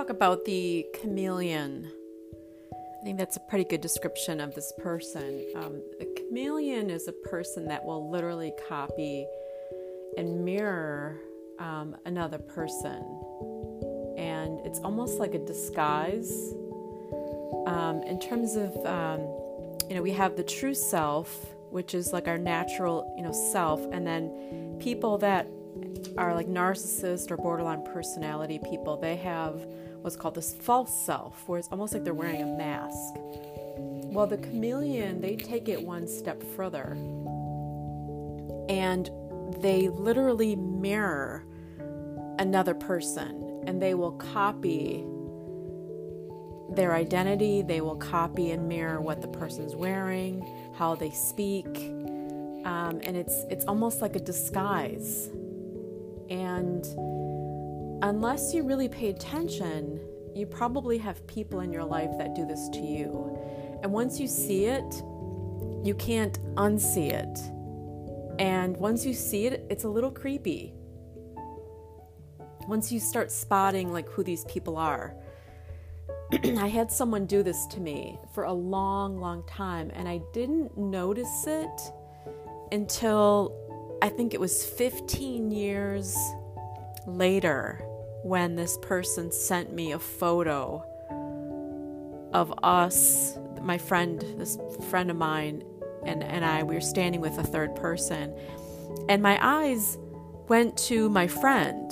talk about the chameleon. I think that's a pretty good description of this person. Um, a chameleon is a person that will literally copy and mirror um, another person. And it's almost like a disguise. Um, in terms of, um, you know, we have the true self, which is like our natural, you know, self, and then people that are like narcissist or borderline personality people, they have what's called this false self, where it's almost like they're wearing a mask. Well, the chameleon, they take it one step further and they literally mirror another person and they will copy their identity, they will copy and mirror what the person's wearing, how they speak. Um, and it's it's almost like a disguise. And unless you really pay attention, you probably have people in your life that do this to you. And once you see it, you can't unsee it. And once you see it, it's a little creepy. Once you start spotting like who these people are. I had someone do this to me for a long, long time, and I didn't notice it until I think it was 15 years later when this person sent me a photo of us, my friend, this friend of mine, and, and I, we were standing with a third person. And my eyes went to my friend.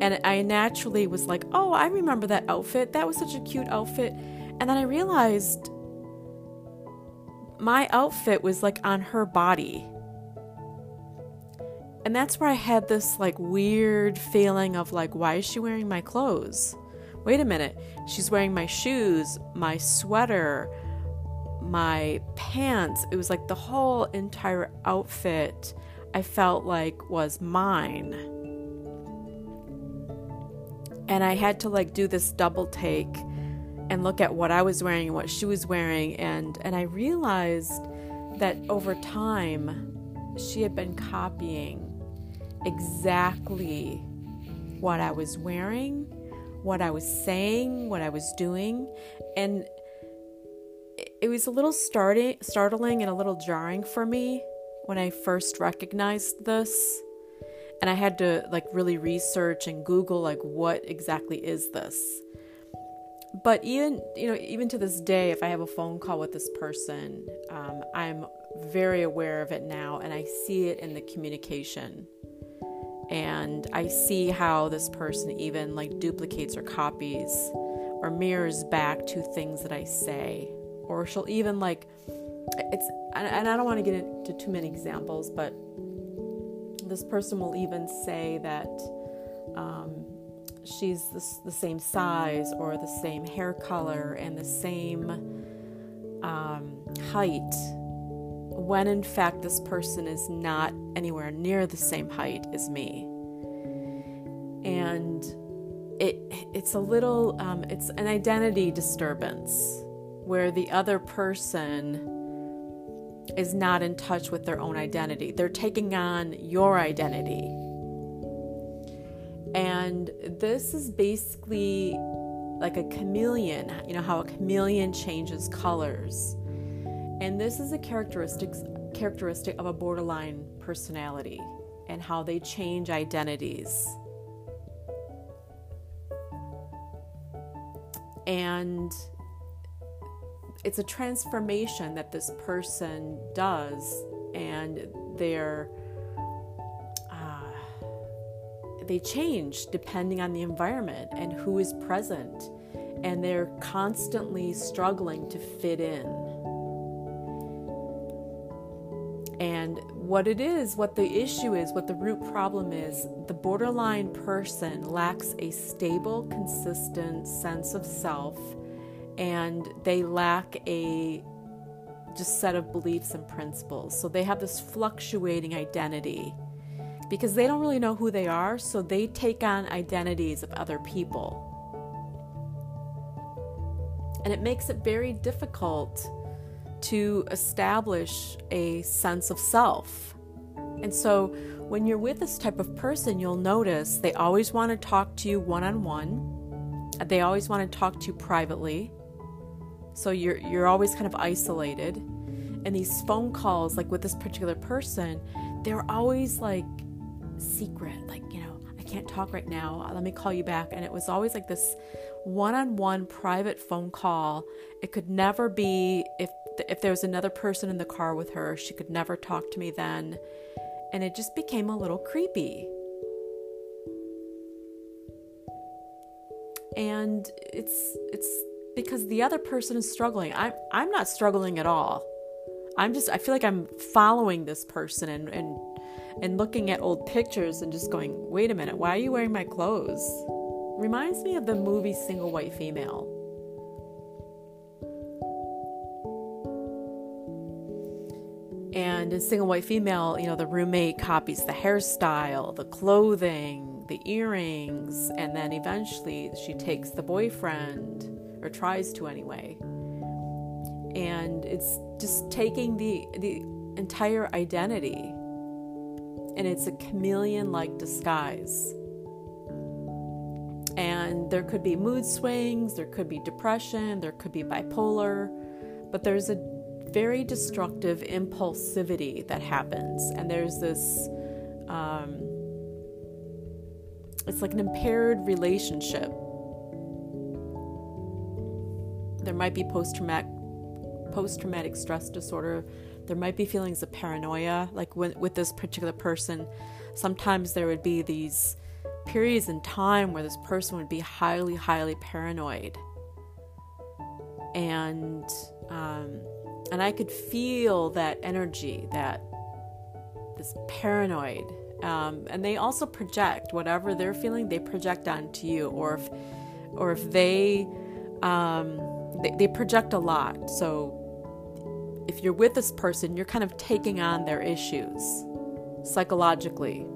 And I naturally was like, oh, I remember that outfit. That was such a cute outfit. And then I realized my outfit was like on her body. And that's where I had this like weird feeling of like, why is she wearing my clothes? Wait a minute. She's wearing my shoes, my sweater, my pants. It was like the whole entire outfit I felt like was mine. And I had to like do this double take and look at what I was wearing and what she was wearing and and I realized that over time she had been copying exactly what I was wearing, what I was saying, what I was doing, and it was a little startling and a little jarring for me when I first recognized this. And I had to like really research and Google like what exactly is this. But even you know even to this day, if I have a phone call with this person, um, I'm very aware of it now, and I see it in the communication and I see how this person even like duplicates or copies or mirrors back to things that I say, or she'll even like it's and I don't want to get into too many examples, but this person will even say that um, she's the, the, same size or the same hair color and the same um, height when in fact this person is not anywhere near the same height as me. And it it's a little um, it's an identity disturbance where the other person is not in touch with their own identity. They're taking on your identity. And this is basically like a chameleon, you know, how a chameleon changes colors. And this is a characteristic characteristic of a borderline personality and how they change identities. And it's a transformation that this person does, and they're uh, they change depending on the environment and who is present, and they're constantly struggling to fit in. What it is, what the issue is, what the root problem is, the borderline person lacks a stable, consistent sense of self, and they lack a just set of beliefs and principles. So they have this fluctuating identity because they don't really know who they are, so they take on identities of other people. And it makes it very difficult to establish a sense of self. And so when you're with this type of person, you'll notice they always want to talk to you one on one. They always want to talk to you privately. So you're you're always kind of isolated. And these phone calls like with this particular person, they're always like secret, like, you know, I can't talk right now. Uh, let me call you back. And it was always like this one-on-one private phone call. It could never be if if there was another person in the car with her, she could never talk to me then. And it just became a little creepy. And it's it's because the other person is struggling. I'm I'm not struggling at all. I'm just I feel like I'm following this person and and and looking at old pictures and just going, "Wait a minute, why are you wearing my clothes?" Reminds me of the movie Single White Female. And in Single White Female, you know, the roommate copies the hairstyle, the clothing, the earrings, and then eventually she takes the boyfriend, or tries to anyway. And it's just taking the, the entire identity, and it's a chameleon like disguise. And there could be mood swings, there could be depression, there could be bipolar, but there's a very destructive impulsivity that happens. And there's this, um, it's like an impaired relationship. There might be post traumatic post traumatic stress disorder. There might be feelings of paranoia, like when, with this particular person. Sometimes there would be these periods in time where this person would be highly, highly paranoid. And um, and I could feel that energy, that this paranoid. Um, and they also project whatever they're feeling, they project onto you. Or if, or if they, um, they, they project a lot. So if you're with this person, you're kind of taking on their issues psychologically.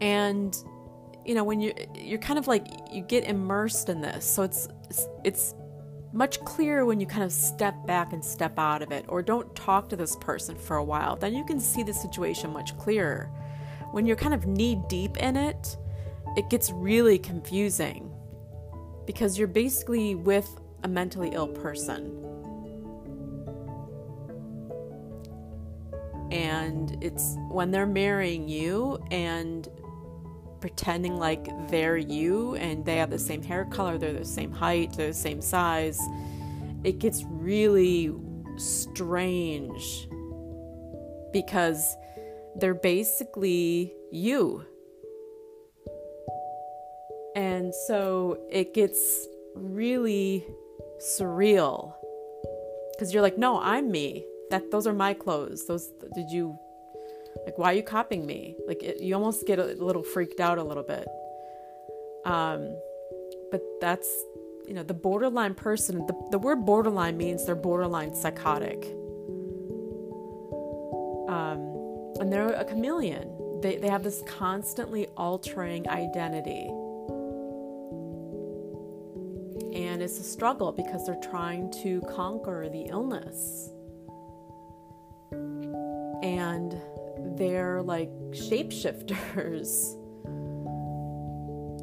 And you know when you you're kind of like you get immersed in this. So it's it's much clearer when you kind of step back and step out of it or don't talk to this person for a while. Then you can see the situation much clearer. When you're kind of knee deep in it it gets really confusing because you're basically with a mentally ill person. And it's when they're marrying you and pretending like they're you and they have the same hair color, they're the same height, they're the same size, it gets really strange because they're basically you. And so it gets really surreal because you're like, no, I'm me. That those are my clothes. Those did you like, why are you copying me? Like, it, you almost get a little freaked out a little bit. Um, but that's, you know, the borderline person, the, the word borderline means they're borderline psychotic. Um, and they're a chameleon. They, they have this constantly altering identity. And it's a struggle because they're trying to conquer the illness. And they're like shapeshifters.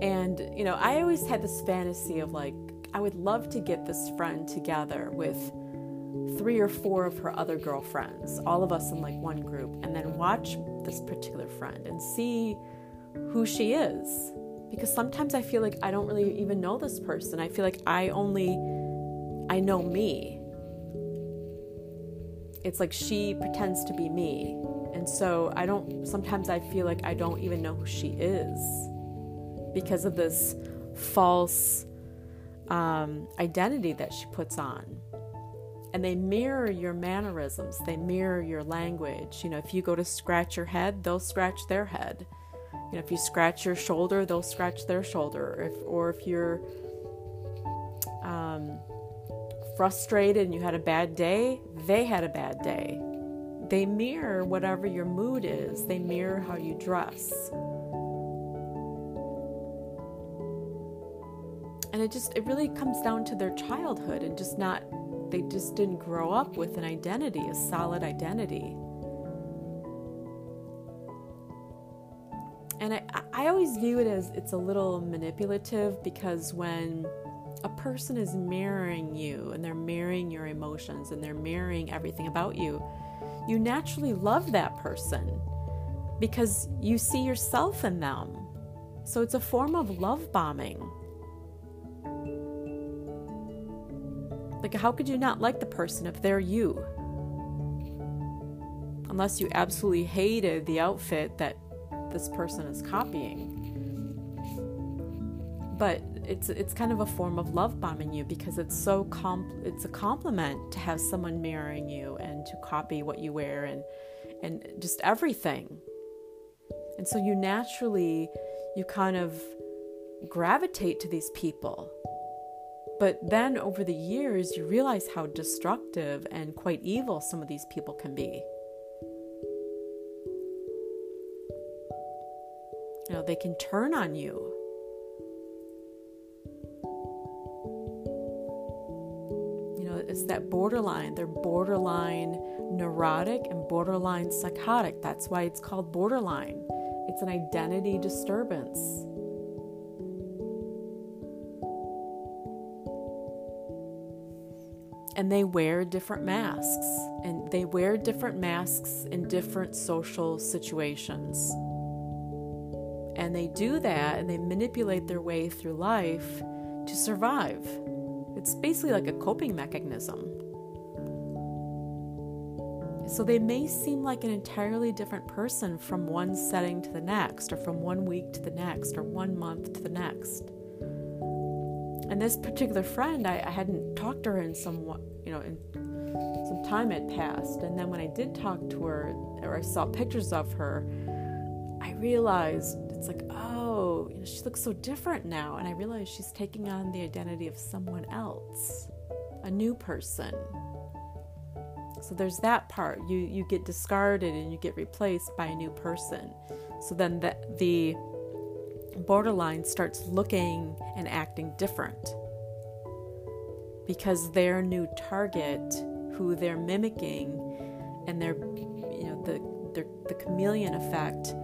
And, you know, I always had this fantasy of like, I would love to get this friend together with three or four of her other girlfriends, all of us in like one group, and then watch this particular friend and see who she is. Because sometimes I feel like I don't really even know this person. I feel like I only I know me. It's like she pretends to be me and so I don't, sometimes I feel like I don't even know who she is because of this false um, identity that she puts on. And they mirror your mannerisms, they mirror your language. You know, if you go to scratch your head, they'll scratch their head. You know, if you scratch your shoulder, they'll scratch their shoulder. If, or if you're um, frustrated and you had a bad day, they had a bad day. They mirror whatever your mood is, they mirror how you dress. And it just, it really comes down to their childhood and just not, they just didn't grow up with an identity, a solid identity. And I, I always view it as it's a little manipulative because when a person is mirroring you and they're mirroring your emotions and they're mirroring everything about you, you naturally love that person because you see yourself in them. So it's a form of love bombing. Like, how could you not like the person if they're you? Unless you absolutely hated the outfit that this person is copying. But it's it's kind of a form of love bombing you because it's so comp- it's a compliment to have someone mirroring you and to copy what you wear and and just everything. And so you naturally you kind of gravitate to these people. But then over the years you realize how destructive and quite evil some of these people can be. You know, they can turn on you. That borderline. They're borderline neurotic and borderline psychotic. That's why it's called borderline. It's an identity disturbance. and they wear different masks and they wear different masks in different social situations. And they do that and they manipulate their way through life to survive. It's basically like a coping mechanism. So they may seem like an entirely different person from one setting to the next, or from one week to the next, or one month to the next. And this particular friend, I, I hadn't talked to her in some, you know, in some time had passed. And then when I did talk to her, or I saw pictures of her, I realized it's like, oh, you know, she looks so different now. And I realize she's taking on the identity of someone else, a new person. So there's that part. You you get discarded and you get replaced by a new person. So then the, the borderline starts looking and acting different because their new target, who they're mimicking, and they're you know the the chameleon effect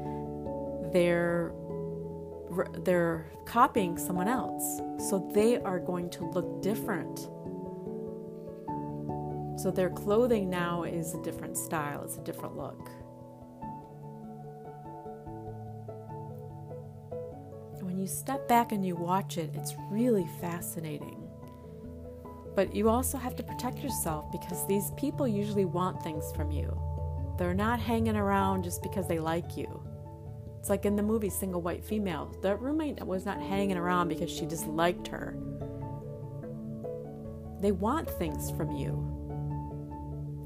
they're they're copying someone else. So they are going to look different. So their clothing now is a different style, it's a different look. when you step back and you watch it, it's really fascinating. But you also have to protect yourself because these people usually want things from you. They're not hanging around just because they like you. It's like in the movie Single White Female. The roommate was not hanging around because she just liked her. They want things from you.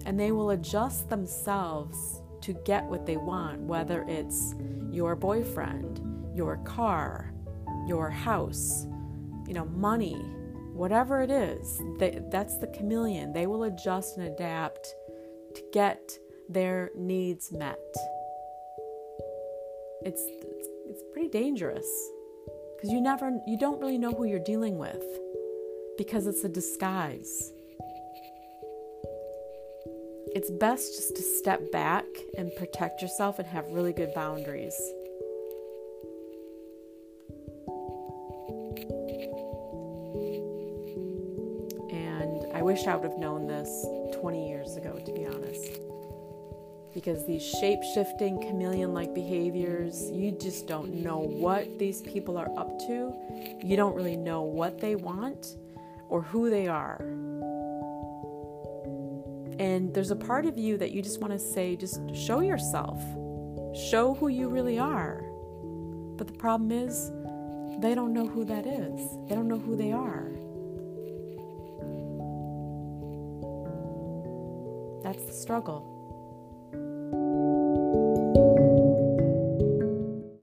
And they will adjust themselves to get what they want, whether it's your boyfriend, your car, your house, you know, money, whatever it is. They, that's the chameleon. They will adjust and adapt to get their needs met it's it's pretty dangerous because you never you don't really know who you're dealing with because it's a disguise. It's best just to step back and protect yourself and have really good boundaries. And I wish I would have known this 20 years ago, to be honest because these shape shifting chameleon like behaviors, you just don't know what these people are up to. You don't really know what they want or who they are. And there's a part of you that you just want to say, just show yourself, show who you really are. But the problem is, they don't know who that is, they don't know who they are. That's the struggle.